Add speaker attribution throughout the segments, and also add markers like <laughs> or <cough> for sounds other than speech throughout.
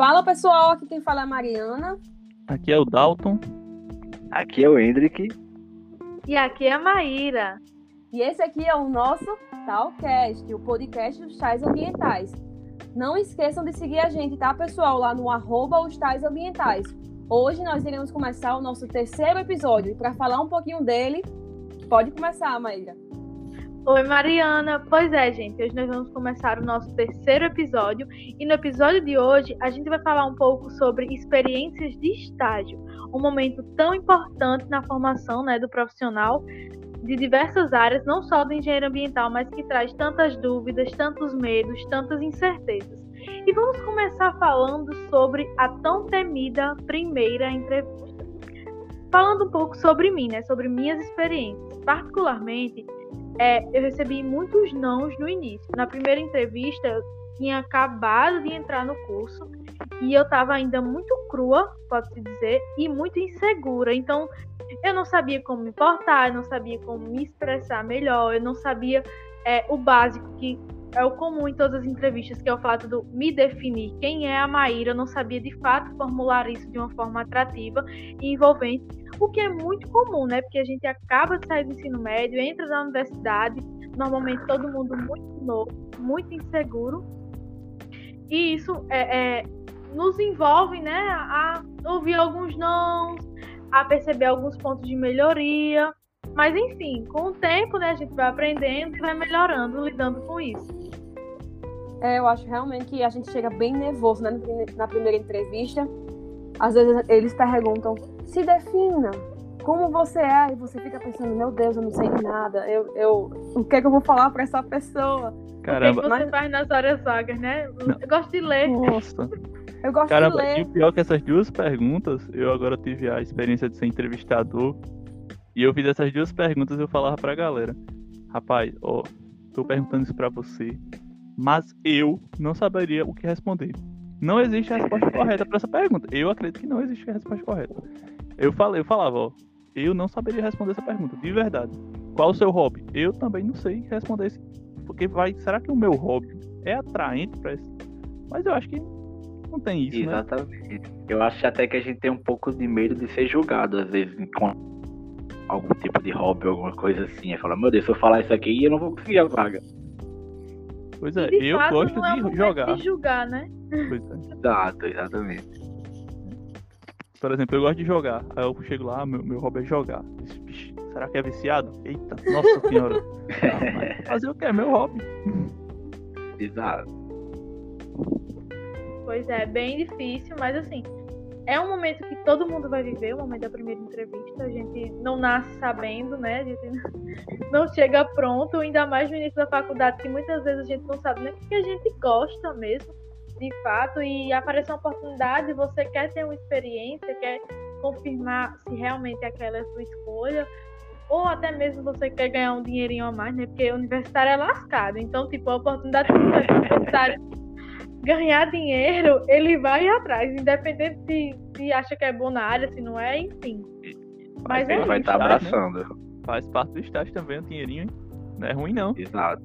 Speaker 1: Fala pessoal, aqui quem fala é a Mariana.
Speaker 2: Aqui é o Dalton.
Speaker 3: Aqui é o Hendrick.
Speaker 4: E aqui é a Maíra.
Speaker 1: E esse aqui é o nosso Talcast, o podcast dos tais ambientais. Não esqueçam de seguir a gente, tá, pessoal? Lá no arroba os tais ambientais. Hoje nós iremos começar o nosso terceiro episódio. E para falar um pouquinho dele, pode começar, Maíra.
Speaker 4: Oi, Mariana. Pois é, gente. Hoje nós vamos começar o nosso terceiro episódio. E no episódio de hoje, a gente vai falar um pouco sobre experiências de estágio. Um momento tão importante na formação né, do profissional de diversas áreas, não só do engenheiro ambiental, mas que traz tantas dúvidas, tantos medos, tantas incertezas. E vamos começar falando sobre a tão temida primeira entrevista. Falando um pouco sobre mim, né, sobre minhas experiências. Particularmente, é, eu recebi muitos nãos no início. Na primeira entrevista, eu tinha acabado de entrar no curso e eu estava ainda muito crua, pode-se dizer, e muito insegura. Então, eu não sabia como me portar, eu não sabia como me expressar melhor, eu não sabia é, o básico que é o comum em todas as entrevistas, que é o fato do me definir quem é a Maíra. Eu não sabia de fato formular isso de uma forma atrativa e envolvente, o que é muito comum, né? Porque a gente acaba de sair do ensino médio, entra na universidade, normalmente todo mundo muito novo, muito inseguro, e isso é, é nos envolve, né, a ouvir alguns não, a perceber alguns pontos de melhoria. Mas enfim, com o tempo, né, a gente vai aprendendo e vai melhorando, lidando com isso.
Speaker 1: É, eu acho realmente que a gente chega bem nervoso né, na primeira entrevista. Às vezes eles perguntam, se defina, como você é? E você fica pensando, meu Deus, eu não sei nada. Eu, eu, o que é que eu vou falar para essa pessoa?
Speaker 2: Caramba.
Speaker 4: O que, é que você faz nas horas vagas, né? Não. Eu gosto de ler.
Speaker 2: Nossa. <laughs>
Speaker 1: Eu gosto
Speaker 2: Caramba,
Speaker 1: de ler.
Speaker 2: e o pior é que essas duas perguntas, eu agora tive a experiência de ser entrevistador. E eu fiz essas duas perguntas e eu falava pra galera. Rapaz, ó, tô perguntando isso pra você. Mas eu não saberia o que responder. Não existe a resposta correta para essa pergunta. Eu acredito que não existe a resposta correta. Eu falei, eu falava, ó, eu não saberia responder essa pergunta, de verdade. Qual o seu hobby? Eu também não sei responder isso. Porque vai, será que o meu hobby é atraente para isso? Mas eu acho que não tem isso?
Speaker 3: Exatamente. Né? Eu acho até que a gente tem um pouco de medo de ser julgado, às vezes, com algum tipo de hobby, alguma coisa assim. É falar, meu Deus, se eu falar isso aqui, eu não vou conseguir a vaga.
Speaker 2: Pois é,
Speaker 4: de
Speaker 2: eu
Speaker 4: fato,
Speaker 2: gosto
Speaker 4: não é
Speaker 2: de jogar.
Speaker 4: De julgar, né?
Speaker 2: Pois é.
Speaker 3: Exato, exatamente.
Speaker 2: Por exemplo, eu gosto de jogar. Aí eu chego lá, meu, meu hobby é jogar. Vixe, será que é viciado? Eita, nossa senhora. <laughs> ah, fazer o que? É meu hobby.
Speaker 3: Exato.
Speaker 4: Pois é, bem difícil, mas assim, é um momento que todo mundo vai viver, o momento da primeira entrevista. A gente não nasce sabendo, né? A gente <laughs> não chega pronto, ainda mais no início da faculdade, que muitas vezes a gente não sabe nem o que a gente gosta mesmo, de fato, e aparece uma oportunidade, você quer ter uma experiência, quer confirmar se realmente aquela é a sua escolha, ou até mesmo você quer ganhar um dinheirinho a mais, né? Porque universitário é lascado. Então, tipo, a oportunidade você <laughs> universitário ganhar dinheiro, ele vai atrás, independente se, se acha que é bom na área, se não é, enfim.
Speaker 3: Mas, Mas
Speaker 4: é
Speaker 3: ele vai estar tá abraçando. Né?
Speaker 2: Faz parte do estágio também, o dinheirinho, hein? Não é ruim, não.
Speaker 3: Exato.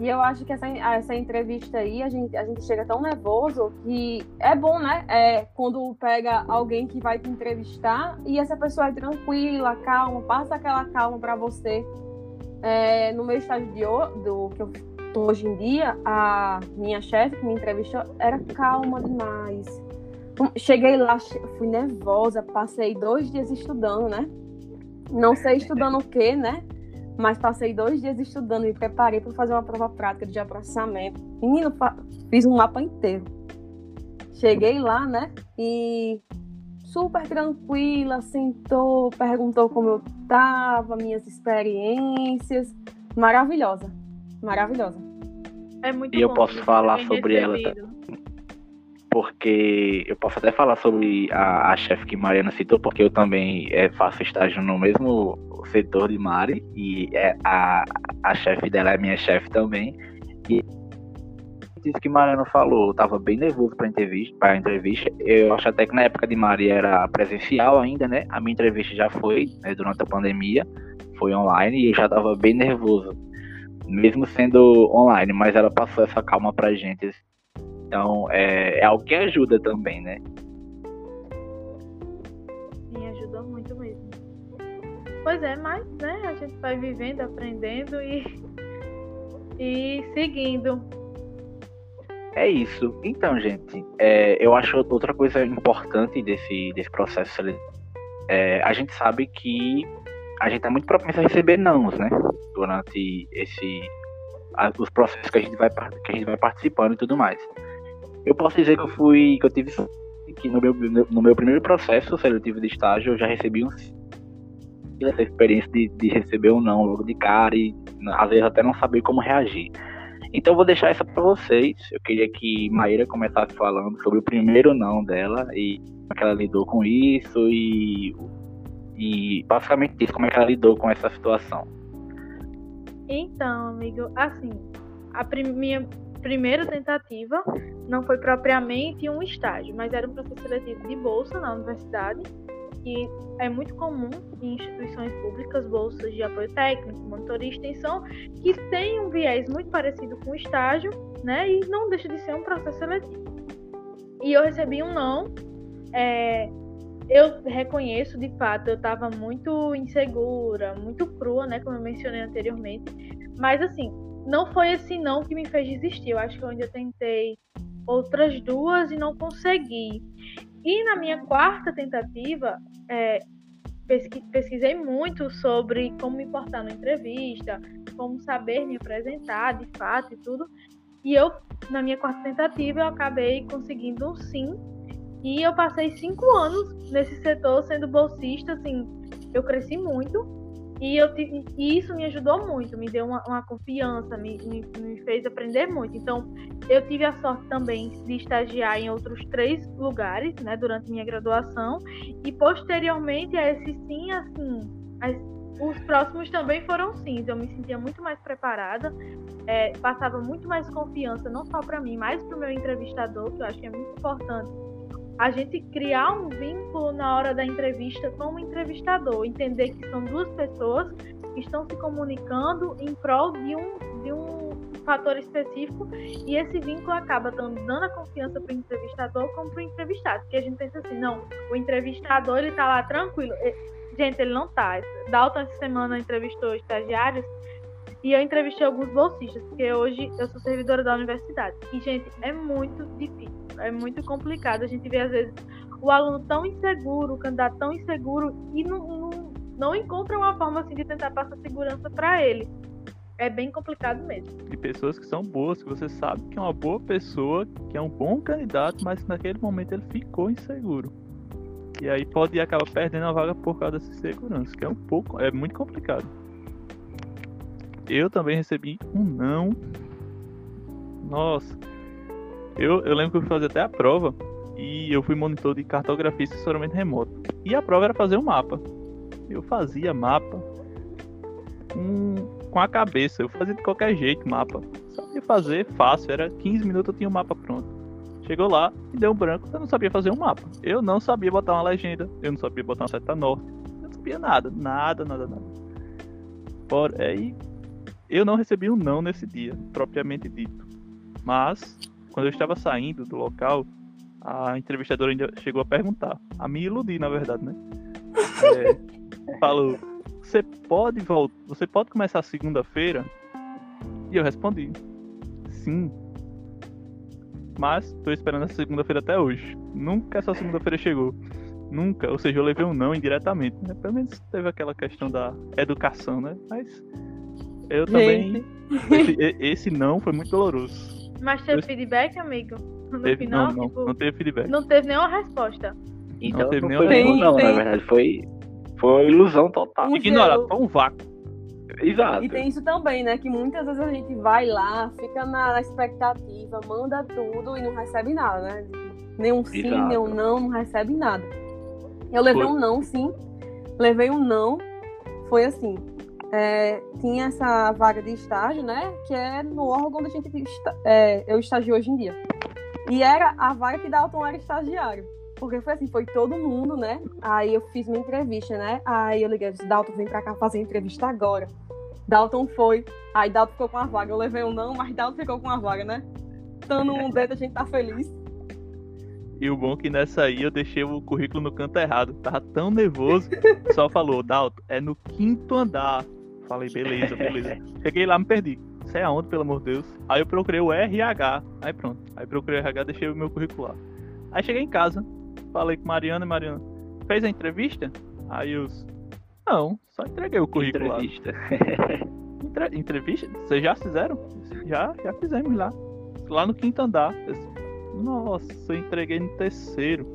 Speaker 1: E eu acho que essa, essa entrevista aí, a gente, a gente chega tão nervoso que é bom, né? É, quando pega alguém que vai te entrevistar e essa pessoa é tranquila, calma, passa aquela calma para você. É, no meu estágio de, do, que eu hoje em dia, a minha chefe que me entrevistou era calma demais. Cheguei lá, fui nervosa, passei dois dias estudando, né? Não sei estudando o que, né? Mas passei dois dias estudando e preparei para fazer uma prova prática de processamento. Menino, fiz um mapa inteiro. Cheguei lá, né? E super tranquila, sentou, perguntou como eu tava, minhas experiências. Maravilhosa maravilhosa.
Speaker 4: É muito
Speaker 3: e
Speaker 4: bom,
Speaker 3: eu posso falar sobre ela porque eu posso até falar sobre a, a chefe que Mariana citou, porque eu também é, faço estágio no mesmo setor de Mari e é, a, a chefe dela é minha chefe também. E isso que Mariana falou, eu tava bem nervoso para entrevista, para entrevista. Eu acho até que na época de Mari era presencial ainda, né? A minha entrevista já foi né, durante a pandemia, foi online e eu já tava bem nervoso mesmo sendo online, mas ela passou essa calma pra gente. Então é, é algo que ajuda também, né?
Speaker 4: Sim, ajuda muito mesmo. Pois é, mas né, a gente vai vivendo, aprendendo e, e seguindo.
Speaker 3: É isso. Então, gente, é, eu acho outra coisa importante desse, desse processo seletivo. É, a gente sabe que a gente é muito propenso a receber nãos, né? Durante esse, a, os processos que a gente vai que a gente vai participando e tudo mais. Eu posso dizer que eu fui, que eu tive que no meu, no meu primeiro processo seletivo de estágio eu já recebi um essa experiência de, de receber um não logo de cara e às vezes até não saber como reagir. Então vou deixar essa para vocês. Eu queria que Maíra começasse falando sobre o primeiro não dela e como é ela lidou com isso e, e basicamente isso, como é que ela lidou com essa situação.
Speaker 4: Então, amigo, assim, a prim minha primeira tentativa não foi propriamente um estágio, mas era um processo seletivo de bolsa na universidade que é muito comum em instituições públicas, bolsas de apoio técnico, monitoria e extensão, que tem um viés muito parecido com o estágio, né? E não deixa de ser um processo seletivo. E eu recebi um não. É, eu reconheço, de fato, eu estava muito insegura, muito crua, né? Como eu mencionei anteriormente. Mas, assim, não foi esse não que me fez desistir. Eu acho que eu ainda tentei outras duas e não consegui. E na minha quarta tentativa, é, pesquisei muito sobre como me portar na entrevista, como saber me apresentar de fato e tudo. E eu, na minha quarta tentativa, eu acabei conseguindo um sim. E eu passei cinco anos nesse setor sendo bolsista, assim, eu cresci muito. E, eu, e isso me ajudou muito, me deu uma, uma confiança, me, me, me, fez aprender muito. Então, eu tive a sorte também de estagiar em outros três lugares, né, durante minha graduação. E posteriormente a esse sim, assim, as, os próximos também foram sims. Eu me sentia muito mais preparada, é, passava muito mais confiança, não só para mim, mas para o meu entrevistador, que eu acho que é muito importante a gente criar um vínculo na hora da entrevista com o entrevistador, entender que são duas pessoas que estão se comunicando em prol de um, de um fator específico e esse vínculo acaba dando a confiança para o entrevistador como para o entrevistado. Porque a gente pensa assim, não, o entrevistador ele tá lá tranquilo. Gente, ele não tá. Dalton essa semana entrevistou estagiários e eu entrevistei alguns bolsistas, porque hoje eu sou servidora da universidade. E, gente, é muito difícil, é muito complicado. A gente vê, às vezes, o aluno tão inseguro, o candidato tão inseguro, e não, não, não encontra uma forma assim de tentar passar segurança para ele. É bem complicado mesmo.
Speaker 2: E pessoas que são boas, que você sabe que é uma boa pessoa, que é um bom candidato, mas naquele momento ele ficou inseguro. E aí pode acabar perdendo a vaga por causa dessa insegurança, que é um pouco, é muito complicado eu também recebi um não. Nossa. Eu, eu lembro que eu fazer até a prova e eu fui monitor de cartografia e assessoramento remoto. E a prova era fazer um mapa. Eu fazia mapa com, com a cabeça, eu fazia de qualquer jeito mapa. Sabia fazer fácil, era 15 minutos eu tinha o um mapa pronto. Chegou lá e deu um branco, eu não sabia fazer um mapa. Eu não sabia botar uma legenda, eu não sabia botar uma seta norte, eu não sabia nada, nada, nada, nada. Por, aí eu não recebi um não nesse dia, propriamente dito. Mas, quando eu estava saindo do local, a entrevistadora ainda chegou a perguntar. A me iludir, na verdade, né? É, falou: Você pode voltar? Você pode começar segunda-feira? E eu respondi: Sim. Mas estou esperando essa segunda-feira até hoje. Nunca essa segunda-feira chegou. Nunca. Ou seja, eu levei um não indiretamente. Né? Pelo menos teve aquela questão da educação, né? Mas eu também. Esse, esse, não foi muito doloroso.
Speaker 4: Mas teve eu... feedback, amigo? No
Speaker 2: teve,
Speaker 4: final?
Speaker 2: Não, não,
Speaker 4: tipo,
Speaker 2: não teve feedback.
Speaker 4: Não teve nenhuma resposta.
Speaker 3: Então não, teve não foi não, tem... na verdade. Foi, foi ilusão total.
Speaker 2: Ignorado, foi um vácuo.
Speaker 3: Exato.
Speaker 1: E tem isso também, né? Que muitas vezes a gente vai lá, fica na expectativa, manda tudo e não recebe nada, né? Nenhum sim, Exato. nenhum não, não recebe nada. Eu levei foi. um não, sim. Levei um não. Foi assim é, tinha essa vaga de estágio, né? Que é no órgão onde a gente é, eu estagio hoje em dia. E era a vaga que Dalton era estagiário. Porque foi assim, foi todo mundo, né? Aí eu fiz minha entrevista, né? Aí eu liguei e disse, Dalton, vem pra cá fazer entrevista agora. Dalton foi. Aí Dalton ficou com a vaga. Eu levei um não, mas Dalton ficou com a vaga, né? gastando um dentro, a gente tá feliz.
Speaker 2: E o bom é que nessa aí eu deixei o currículo no canto errado. Tava tão nervoso. Só falou, Dalton, é no quinto andar. Falei, beleza, beleza. Cheguei lá, me perdi. Isso é aonde, pelo amor de Deus? Aí eu procurei o RH. Aí pronto. Aí procurei o RH, deixei o meu currículo lá. Aí cheguei em casa, falei com Mariana e Mariana. Fez a entrevista? Aí eu. Não, só entreguei o currículo
Speaker 3: Entrevista.
Speaker 2: lá. <laughs> Entre- entrevista? Vocês já fizeram? Já, já fizemos lá. Lá no quinto andar. Nossa, eu entreguei no terceiro.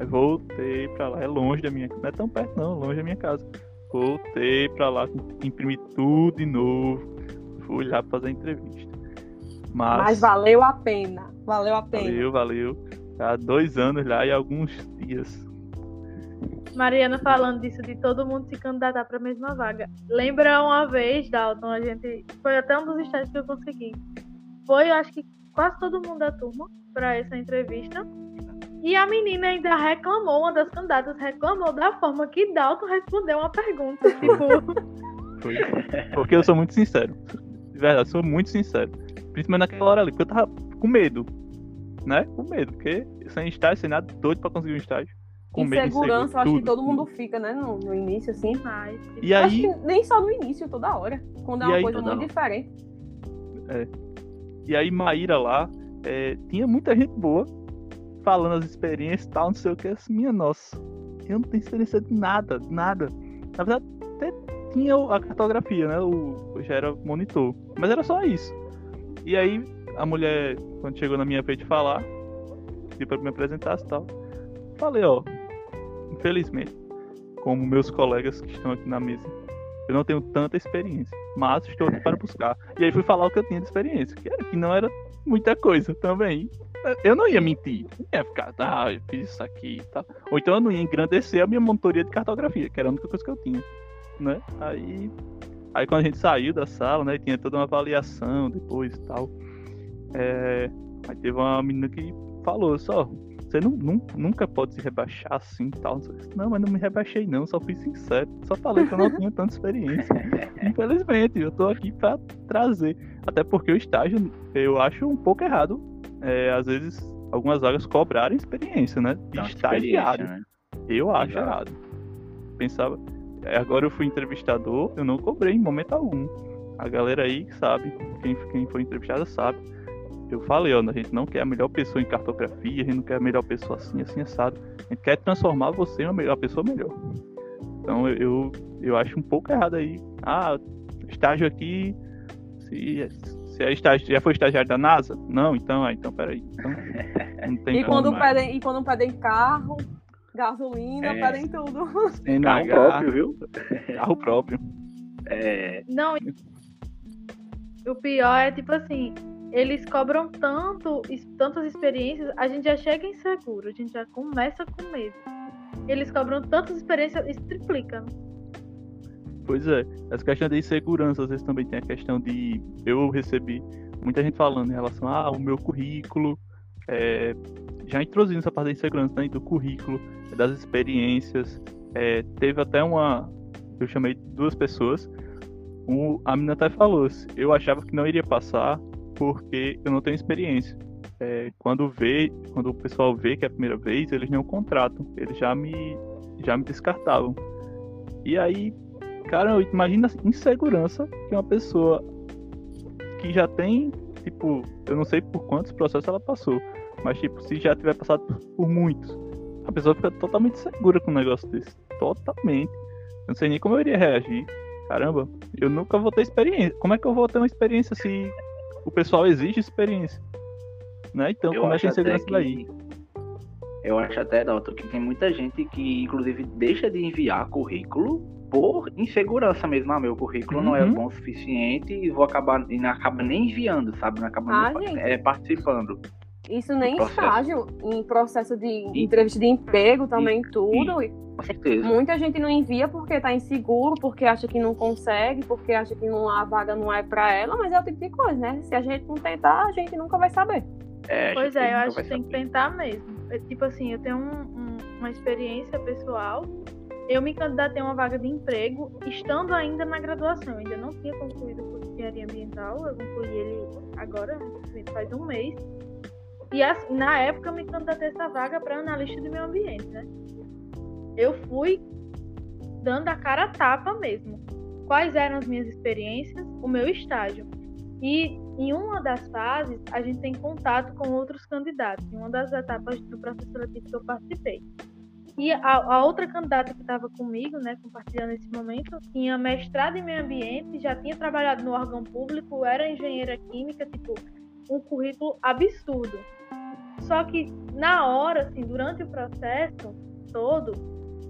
Speaker 2: Aí voltei pra lá. É longe da minha casa. Não é tão perto, não. Longe da minha casa. Voltei pra lá, imprimi tudo de novo. Fui lá fazer a entrevista. Mas,
Speaker 1: Mas valeu a pena. Valeu a pena.
Speaker 2: valeu, valeu. Há dois anos lá e alguns dias.
Speaker 4: Mariana falando disso de todo mundo se candidatar para a mesma vaga. Lembra uma vez, Dalton, a gente. Foi até um dos estágios que eu consegui. Foi, eu acho que quase todo mundo da turma para essa entrevista. E a menina ainda reclamou, uma das candidatas reclamou da forma que Dalton respondeu uma pergunta. <laughs> Tipo,
Speaker 2: Foi. Porque eu sou muito sincero. De verdade, sou muito sincero. Principalmente naquela hora ali, porque eu tava com medo. Né? Com medo, porque sem estágio, sem nada, doido pra conseguir um estágio. Com medo,
Speaker 1: Insegurança, eu acho que
Speaker 2: tudo,
Speaker 1: todo mundo fica, né? No, no início, assim.
Speaker 4: mas,
Speaker 2: E
Speaker 1: Eu Acho
Speaker 2: aí,
Speaker 1: que nem só no início, toda hora. Quando é uma
Speaker 2: aí,
Speaker 1: coisa muito
Speaker 3: hora.
Speaker 1: diferente.
Speaker 2: e aí Maíra lá, é, tinha muita gente boa falando as experiências e tal, não sei o que. Assim, minha nossa, eu não tenho experiência de nada, de nada. Na verdade, até tinha a cartografia, né? O, eu já era monitor. Mas era só isso. E aí, a mulher, quando chegou na minha de falar, pediu pra me apresentar e tal. Falei, ó, infelizmente, como meus colegas que estão aqui na mesa, eu não tenho tanta experiência, mas estou aqui para buscar. E aí fui falar o que eu tinha de experiência, que, era, que não era muita coisa também. Eu não ia mentir, não ia ficar, ah, eu fiz isso aqui e tal. Ou então eu não ia engrandecer a minha monitoria de cartografia, que era a única coisa que eu tinha, né? Aí, aí quando a gente saiu da sala, né, tinha toda uma avaliação depois e tal. É, aí teve uma menina que falou só, você não, nun- nunca pode se rebaixar assim e tal. Não, mas não me rebaixei não, só fui sincero. Só falei que eu não tinha tanta experiência. <laughs> Infelizmente, eu tô aqui pra trazer. Até porque o estágio, eu acho um pouco errado. é, às vezes, algumas vagas cobrarem experiência, né?
Speaker 3: Não,
Speaker 2: estagiário.
Speaker 3: né?
Speaker 2: Eu acho
Speaker 3: Exato.
Speaker 2: errado. Pensava. é, Agora eu fui entrevistador, eu não cobrei em momento algum. A galera aí que sabe, quem, quem foi entrevistada sabe. Eu falei, ó, a gente não quer a melhor pessoa em cartografia, a gente não quer a melhor pessoa assim, assim, assado. A gente quer transformar você em uma melhor pessoa melhor. Então eu, eu, eu acho um pouco errado aí. Ah, estágio aqui. Se, se é estágio, já foi estagiário da NASA? Não, então, ah, então peraí. Então, não tem <laughs>
Speaker 1: E quando,
Speaker 2: mais.
Speaker 1: pedem, e quando pedem carro, gasolina,
Speaker 3: É.
Speaker 1: pedem tudo.
Speaker 2: Tem
Speaker 3: Carro próprio, viu?
Speaker 2: Carro próprio.
Speaker 3: É,
Speaker 4: não. O pior é tipo assim, eles cobram tanto, tantas experiências, a gente já chega inseguro, a gente já começa com medo. Eles cobram tantas experiências, isso triplica. né?
Speaker 2: Pois é, essa questão de insegurança, às vezes também tem a questão de. Eu recebi muita gente falando em relação a ah, meu currículo, é, já introduzindo essa parte da insegurança né, do currículo, das experiências. é, teve até uma. Eu chamei duas pessoas. A menina até falou: eu achava que não iria passar porque eu não tenho experiência. É, quando vê, quando o pessoal vê que é a primeira vez, eles não contratam, eles já me, já me descartavam. E aí Cara, imagina a insegurança que uma pessoa que já tem, tipo, eu não sei por quantos processos ela passou, mas, tipo, se já tiver passado por, muitos, a pessoa fica totalmente segura com um negócio desse. Totalmente. Eu não sei nem como eu iria reagir. Caramba, eu nunca vou ter experiência. Como é que eu vou ter uma experiência se o pessoal exige experiência? Né? Então,
Speaker 3: eu
Speaker 2: como é que
Speaker 3: acho
Speaker 2: a insegurança daí?
Speaker 3: que... Eu acho até, Dalton, que tem muita gente que, inclusive, deixa de enviar currículo por insegurança mesmo. Ah, meu currículo não é
Speaker 2: Uhum.
Speaker 3: bom o suficiente e vou acabar e não acaba nem enviando, sabe? Não acaba
Speaker 1: Ah,
Speaker 3: nem
Speaker 1: gente.
Speaker 3: é, participando.
Speaker 1: Isso nem em
Speaker 3: processo.
Speaker 1: estágio, em processo de
Speaker 3: E-
Speaker 1: entrevista de emprego também, tudo. E
Speaker 3: Com certeza.
Speaker 1: Muita gente não envia porque tá inseguro, porque acha que não consegue, porque acha que não, a vaga não é pra ela, mas é o tipo de coisa, né? Se a gente não tentar, a gente nunca vai saber.
Speaker 3: É,
Speaker 4: Pois é, eu acho que tem que tentar mesmo. É, tipo assim, eu tenho um- um- uma experiência pessoal. Eu me candidatei a uma vaga de emprego estando ainda na graduação. Eu ainda não tinha concluído o curso de engenharia ambiental. Eu concluí ele agora, faz um mês. E na época eu me candidatei essa vaga para analista de meio ambiente, né? Eu fui dando a cara a tapa mesmo. Quais eram as minhas experiências, o meu estágio. E em uma das fases, a gente tem contato com outros candidatos, em uma das etapas do processo seletivo que eu participei. E a, a outra candidata que estava comigo, né, compartilhando esse momento, tinha mestrado em meio ambiente, já tinha trabalhado no órgão público, era engenheira química, tipo, um currículo absurdo. Só que na hora, assim, durante o processo todo,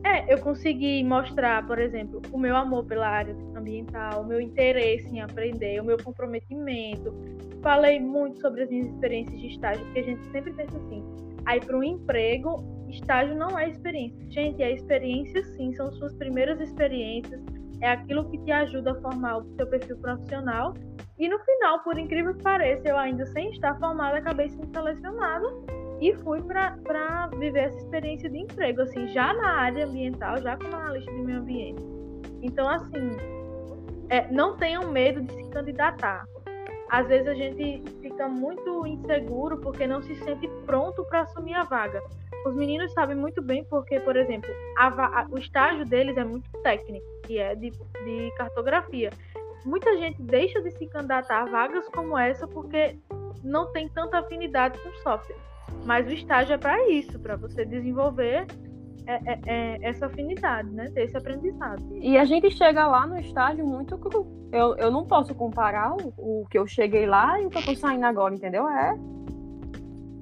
Speaker 4: é, eu consegui mostrar, por exemplo, o meu amor pela área ambiental, o meu interesse em aprender, o meu comprometimento. Falei muito sobre as minhas experiências de estágio, porque a gente sempre pensa assim, aí para um emprego, estágio não é experiência. Gente, é experiência sim, são suas primeiras experiências, é aquilo que te ajuda a formar o seu perfil profissional. E no final, por incrível que pareça, eu ainda sem estar formada, acabei sendo selecionada e fui para viver essa experiência de emprego, assim, já na área ambiental, já como analista de meio ambiente. Então, assim, é, não tenham medo de se candidatar. Às vezes a gente fica muito inseguro porque não se sente pronto para assumir a vaga. Os meninos sabem muito bem porque, por exemplo, a, a, o estágio deles é muito técnico, que é de, de cartografia. Muita gente deixa de se candidatar a vagas como essa porque não tem tanta afinidade com software. Mas o estágio é para isso, para você desenvolver é, é, é, essa afinidade, né? Ter esse aprendizado.
Speaker 1: E a gente chega lá no estágio muito cru. Eu, eu não posso comparar o, o que eu cheguei lá e o que eu tô saindo agora, entendeu? É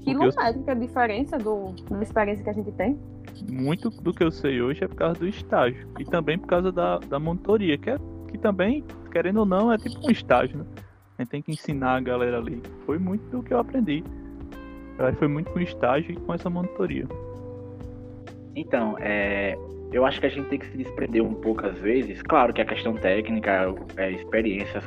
Speaker 1: quilométrica a diferença do, da experiência que a gente tem.
Speaker 2: Muito do que eu sei hoje é por causa do estágio. E também por causa da, da monitoria, que, é, que também, querendo ou não, é tipo um estágio, né? A gente tem que ensinar a galera ali. Foi muito do que eu aprendi. Foi muito com estágio e com essa monitoria.
Speaker 3: Então, é, eu acho que a gente tem que se desprender um pouco às vezes. Claro que a questão técnica, é, experiência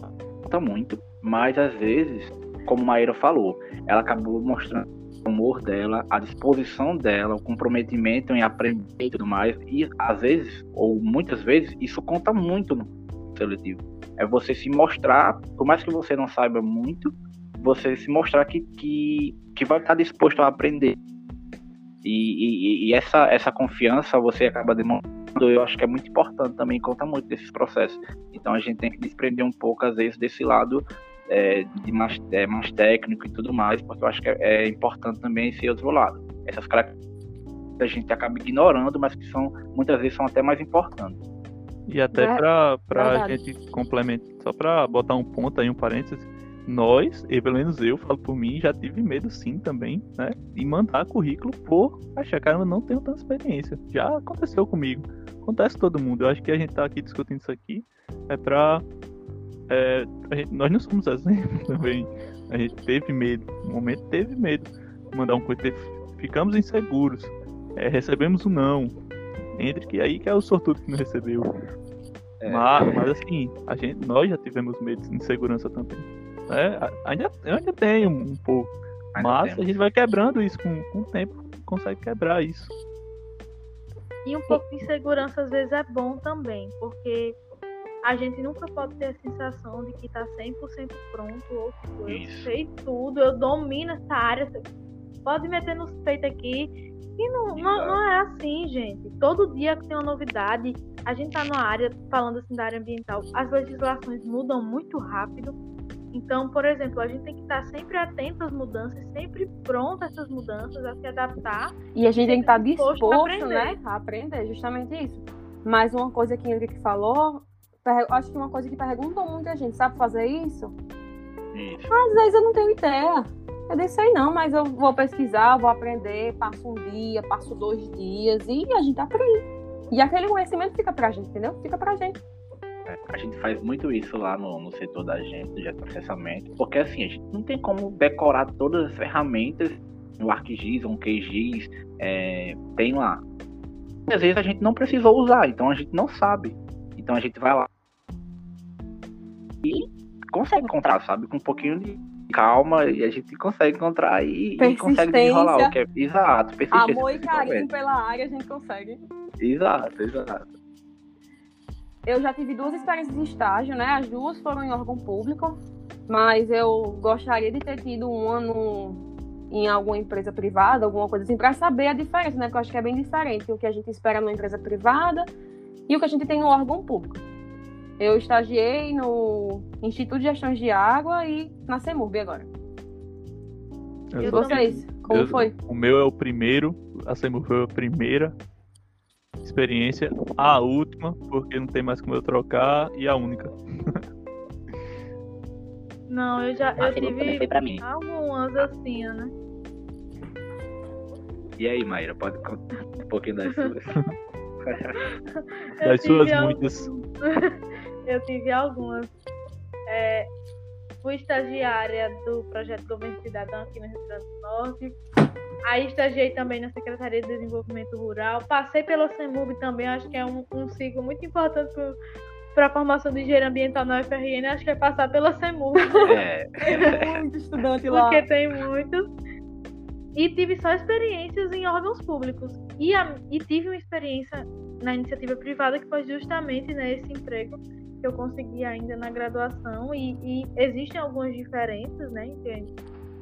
Speaker 3: conta muito, mas às vezes, como a Maíra falou, ela acabou mostrando o amor dela, a disposição dela, o comprometimento em aprender e tudo mais. E às vezes, ou muitas vezes, isso conta muito no seletivo. É você se mostrar, por mais que você não saiba muito, você se mostrar que, que, que vai estar disposto a aprender. E, e, e, essa, essa confiança você acaba demonstrando, eu acho que é muito importante também, conta muito desses processos. Então a gente tem que desprender um pouco, às vezes, desse lado é, de mais, é, mais técnico e tudo mais, porque eu acho que é, é importante também esse outro lado. Essas características a gente acaba ignorando, mas que são muitas vezes são até mais importantes.
Speaker 2: E até para a gente complementar, só para botar um ponto aí, um parênteses, nós, e pelo menos eu falo por mim, já tive medo sim também, né? De mandar currículo por achar, que eu não tenho tanta experiência. Já aconteceu comigo. Acontece todo mundo. Eu acho que a gente tá aqui discutindo isso aqui é pra. É, gente, nós não somos exemplo <laughs> também. A gente teve medo. No momento teve medo de mandar um currículo. Ficamos inseguros. É, recebemos um não. Entre que aí que é o sortudo que não <laughs> recebeu. É. Mas, mas assim, a gente, nós já tivemos medo de insegurança também. É, ainda, eu ainda tenho um pouco. Ainda mas temos. a gente vai quebrando isso com, com o tempo, consegue quebrar isso.
Speaker 4: E um pouco de insegurança às vezes é bom também, porque a gente nunca pode ter a sensação de que tá 100% pronto, ou tipo, eu sei tudo, eu domino essa área. Pode meter nos peitos aqui. E não, não, não, é assim, gente. Todo dia que tem uma novidade, a gente tá numa área, falando assim da área ambiental, as legislações mudam muito rápido. Então, por exemplo, a gente tem que estar sempre atento às mudanças, sempre pronto a essas mudanças, a se adaptar.
Speaker 1: E a gente tem que estar disposto, a aprender. né, a aprender, justamente isso. Mas uma coisa que Henrique falou, acho que uma coisa que perguntam muita gente, sabe fazer isso? Isso. Às vezes eu não tenho ideia. Eu nem sei não, mas eu vou pesquisar, vou aprender, passo um dia, passo dois dias e a gente aprende. E aquele conhecimento fica pra gente, entendeu? Fica pra gente.
Speaker 3: A gente faz muito isso lá no, no setor da gente, de processamento, porque assim, a gente não tem como decorar todas as ferramentas no ArcGIS um QGIS, é, tem lá. E às vezes a gente não precisou usar, então a gente não sabe. Então a gente vai lá e consegue encontrar, sabe? Com um pouquinho de calma e a gente consegue encontrar e, e consegue desenrolar o que é. Exato,
Speaker 1: Amor e carinho pela área a gente consegue.
Speaker 3: Exato, exato
Speaker 1: eu já tive duas experiências de estágio, né? As duas foram em órgão público, mas eu gostaria de ter tido um ano em alguma empresa privada, alguma coisa assim, para saber a diferença, né? Porque eu acho que é bem diferente o que a gente espera numa empresa privada e o que a gente tem no órgão público. Eu estagiei no Instituto de Gestão de Água e na CEMURB agora. E vocês, como
Speaker 2: Eu-
Speaker 1: foi?
Speaker 2: O meu é o primeiro, a CEMURB foi a primeira experiência, a última, porque não tem mais como eu trocar, e a única.
Speaker 4: Não, eu já eu tive
Speaker 3: foi pra mim.
Speaker 4: algumas assim, né?
Speaker 3: E aí, Maíra, pode contar um pouquinho das suas? <laughs>
Speaker 2: Das suas
Speaker 4: tive al-
Speaker 2: muitas. <laughs>
Speaker 4: eu tive algumas. É, fui estagiária do projeto Governo Cidadão aqui no Rio Grande do Norte. Aí estagiei também na Secretaria de Desenvolvimento Rural. Passei pela CEMUB também, acho que é um, um ciclo muito importante para a formação de engenheiro ambiental na UFRN. Acho que é passar pela CEMUB.
Speaker 3: É,
Speaker 1: Tem muito estudante lá.
Speaker 4: porque tem muitos. E tive só experiências em órgãos públicos. E, a- e tive uma experiência na iniciativa privada que foi justamente né, esse emprego que eu consegui ainda na graduação. E, e existem algumas diferenças né, entre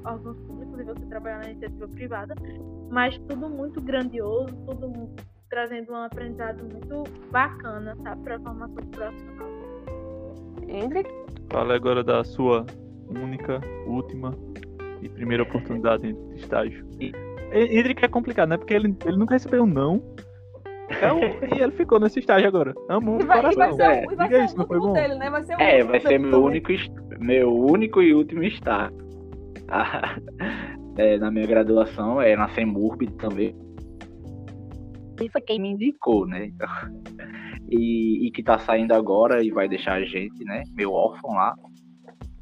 Speaker 4: órgãos públicos e você trabalhar na iniciativa privada, mas tudo muito grandioso, tudo mu- trazendo um aprendizado muito bacana, sabe, para a formação profissional.
Speaker 1: Hendrik,
Speaker 2: Fale agora da sua única, última e primeira oportunidade de estágio.
Speaker 3: E-
Speaker 2: Hendrick é complicado, né? Porque ele, ele nunca recebeu um não. Então, e ele ficou nesse estágio agora. Amo
Speaker 1: e
Speaker 2: o
Speaker 1: vai, e vai
Speaker 2: coração.
Speaker 1: ser, o- e vai ser
Speaker 2: isso,
Speaker 1: o último
Speaker 2: bom?
Speaker 1: dele, né? Vai ser o
Speaker 3: é
Speaker 1: último
Speaker 3: vai ser meu único, meu único e último estágio. Ah, <laughs> é, na minha graduação, é na CEMURB também. E foi quem me indicou, né? Então, <laughs> e, e que tá saindo agora e vai deixar a gente, né? Meu órfão lá.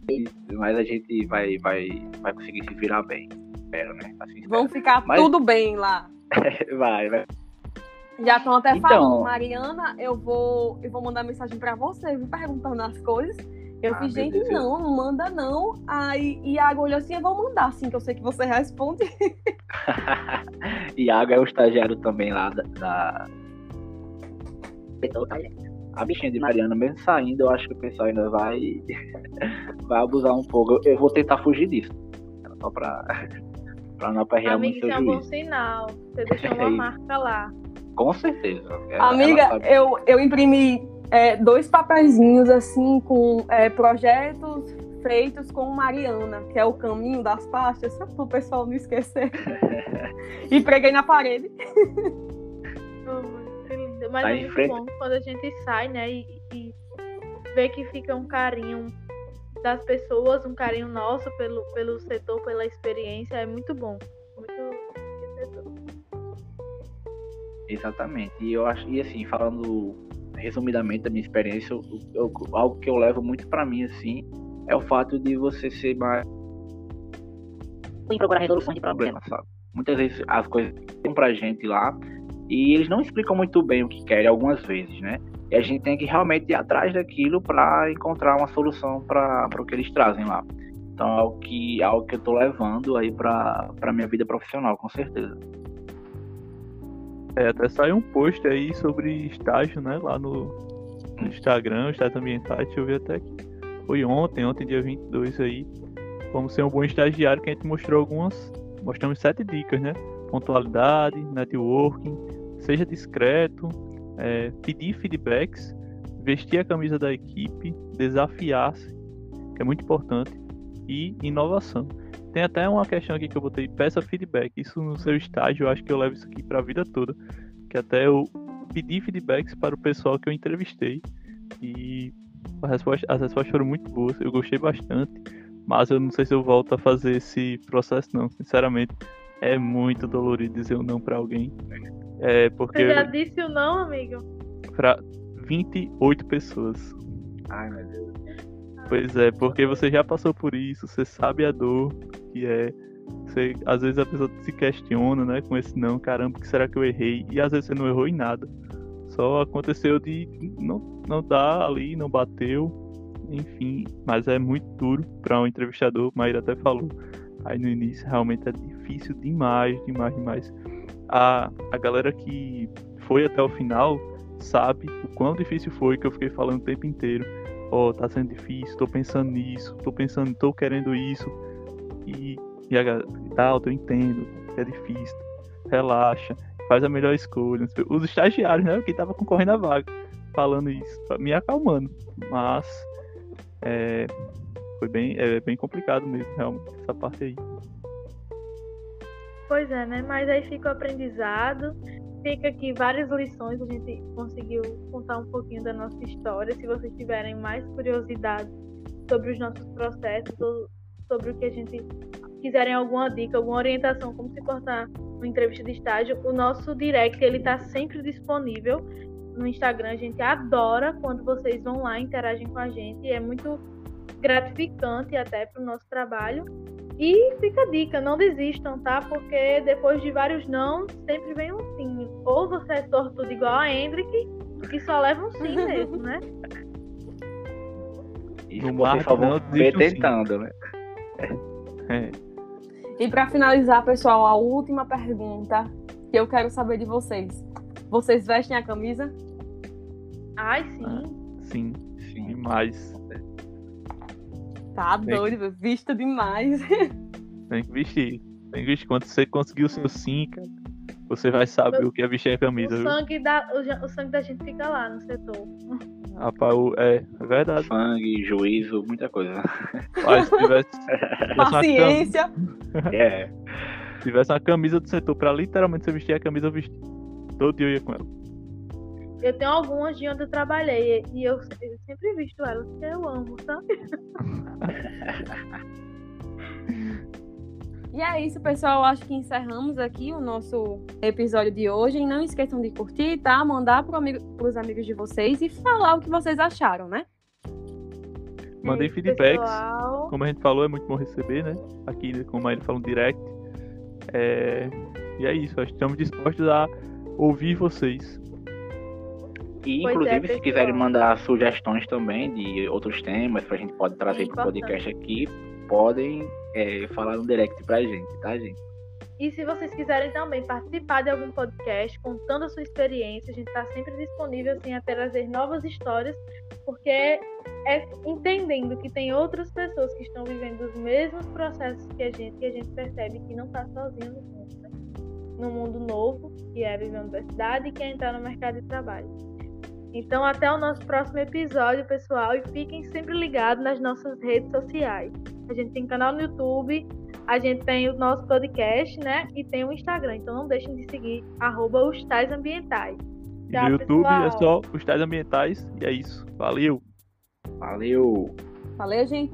Speaker 3: E- mas a gente vai, vai, vai conseguir se virar bem. Espero, né? Assim espero.
Speaker 1: Vão ficar
Speaker 3: Mas-
Speaker 1: tudo bem lá. <laughs>
Speaker 3: Vai, vai.
Speaker 1: Já estão até
Speaker 3: Então-
Speaker 1: falando, Mariana, eu vou, eu vou mandar mensagem pra você, me perguntando as coisas. Eu
Speaker 3: Ah,
Speaker 1: fiz, gente,
Speaker 3: Deus.
Speaker 1: não, não manda não. Aí Iago olhou assim, eu vou mandar, assim, que eu sei que você responde. <laughs>
Speaker 3: Iago é o estagiário também lá da. da... A bichinha de Mariana, mesmo saindo, eu acho que o pessoal ainda vai. <laughs> vai abusar um pouco. Eu vou tentar fugir disso. Só pra, <laughs> pra não aperrear muito
Speaker 4: isso
Speaker 3: seu
Speaker 4: é um bom sinal. Você deixou
Speaker 3: É
Speaker 4: uma
Speaker 3: isso.
Speaker 4: marca lá.
Speaker 3: Com certeza. Ela-
Speaker 1: Amiga,
Speaker 3: ela
Speaker 1: eu, eu imprimi é, dois papeizinhos, assim, com é, projetos feitos com Mariana, que é o caminho das pastas, <laughs> só para o pessoal não esquecer. <laughs> e preguei na parede. <laughs>
Speaker 4: Oh. Mas
Speaker 3: Tá
Speaker 4: é muito
Speaker 3: frente.
Speaker 4: bom quando a gente sai, né? E, e vê que fica um carinho das pessoas, um carinho nosso pelo, pelo setor, pela experiência. É muito bom.
Speaker 3: Exatamente. E eu acho, e assim, falando resumidamente da minha experiência, eu- eu- algo que eu levo muito pra mim, assim, é o fato de você ser mais.
Speaker 5: em procurar resolução de problemas.
Speaker 3: problema, sabe? Muitas vezes as coisas vêm pra gente lá e eles não explicam muito bem o que querem algumas vezes, né? E a gente tem que realmente ir atrás daquilo para encontrar uma solução para o que eles trazem lá. Então é algo que, é algo que eu tô levando aí pra minha vida profissional, com certeza.
Speaker 2: É, até saiu um post aí sobre estágio, né? Lá no, Instagram, estágio ambiental. Deixa eu ver até aqui. Foi ontem, ontem, dia 22 aí. Como ser um bom estagiário, que a gente mostrou algumas. Mostramos sete dicas, né? Pontualidade, networking, seja discreto, é, pedir feedbacks, vestir a camisa da equipe, desafiar-se, que é muito importante, e inovação. Tem até uma questão aqui que eu botei, peça feedback. Isso no seu estágio, eu acho que eu levo isso aqui para a vida toda. Que até eu pedi feedbacks para o pessoal que eu entrevistei. E a resposta- as respostas foram muito boas, eu gostei bastante. Mas eu não sei se eu volto a fazer esse processo, não. Sinceramente, é muito dolorido dizer um não para alguém. É porque
Speaker 4: Você já disse o não, amigo?
Speaker 2: para 28 pessoas.
Speaker 3: Ai, meu Deus.
Speaker 2: Pois é, porque você já passou por isso, você sabe a dor que é. Você, às vezes a pessoa se questiona, né, com esse não, caramba, que será que eu errei? E às vezes você não errou em nada. Só aconteceu de não, não dar ali, não bateu, enfim. Mas é muito duro para um entrevistador, Maíra até falou. Aí no início realmente é difícil demais, demais, demais. A, a galera que foi até o final sabe o quão difícil foi que eu fiquei falando o tempo inteiro ó, tá sendo difícil, tô pensando nisso, tô pensando, tô querendo isso. E E galera, tal, eu entendo, é difícil, relaxa, faz a melhor escolha. Os estagiários, né, que tava concorrendo à vaga, falando isso, me acalmando. Mas é, foi bem, é, bem complicado mesmo, realmente, essa parte aí.
Speaker 4: Pois é, né? Mas aí fica o aprendizado, fica aqui várias lições, a gente conseguiu contar um pouquinho da nossa história. Se vocês tiverem mais curiosidade sobre os nossos processos ou sobre o que a gente quiserem alguma dica, alguma orientação, como se portar uma entrevista de estágio, o nosso direct ele está sempre disponível no Instagram. A gente adora quando vocês vão lá interagem com a gente. É muito gratificante até para o nosso trabalho. E fica a dica, não desistam, tá? Porque depois de vários não, sempre vem um sim. Ou você é sortudo igual a Hendrick, que só leva um sim <laughs> mesmo, né?
Speaker 3: Isso no vocês só vão ver tentando, né?
Speaker 1: É. E para finalizar, pessoal, a última pergunta que eu quero saber de vocês. Vocês vestem a camisa?
Speaker 4: Ai, sim. Ah,
Speaker 2: sim, sim, demais.
Speaker 1: Tá doido, vista demais.
Speaker 2: Tem que vestir. Tem que vestir. Quando você conseguir o seu sim, cara, você vai saber Meu... o que é vestir a camisa.
Speaker 4: O sangue, da, o, o, sangue da gente fica lá no setor.
Speaker 2: Rapaz, é, é verdade.
Speaker 3: Sangue, juízo, muita coisa.
Speaker 2: Mas se tivesse. <laughs>
Speaker 1: Paciência.
Speaker 3: É.
Speaker 2: Se tivesse uma camisa do setor pra literalmente você vestir a camisa, eu vestir. Todo dia eu ia com ela.
Speaker 4: Eu tenho algumas de onde eu trabalhei e eu, eu sempre visto elas, porque eu amo, sabe? <laughs>
Speaker 1: E é isso, pessoal. Acho que encerramos aqui o nosso episódio de hoje. E não esqueçam de curtir, tá? Mandar para amigo, os amigos de vocês e falar o que vocês acharam, né?
Speaker 2: Mandei é feedbacks. Pessoal. Como a gente falou, é muito bom receber, né? Aqui, como ele falou, direct. É... E é isso. Estamos dispostos a ouvir vocês.
Speaker 3: E, pois inclusive, é, se quiserem mandar sugestões também de outros temas que a gente pode trazer para o podcast aqui, podem é, falar no direct pra gente, tá, gente?
Speaker 4: E se vocês quiserem também participar de algum podcast, contando a sua experiência, a gente está sempre disponível assim, a trazer novas histórias, porque é entendendo que tem outras pessoas que estão vivendo os mesmos processos que a gente, que a gente percebe que não está sozinho no mundo, né? no mundo novo, que é viver na universidade e que é entrar no mercado de trabalho. Então, até o nosso próximo episódio, pessoal, e fiquem sempre ligados nas nossas redes sociais. A gente tem canal no YouTube, a gente tem o nosso podcast, né? E tem o Instagram. Então, não deixem de seguir arroba os tais ambientais.
Speaker 2: Tchau, no YouTube pessoal. é só os tais ambientais e é isso. Valeu!
Speaker 3: Valeu!
Speaker 1: Valeu, gente!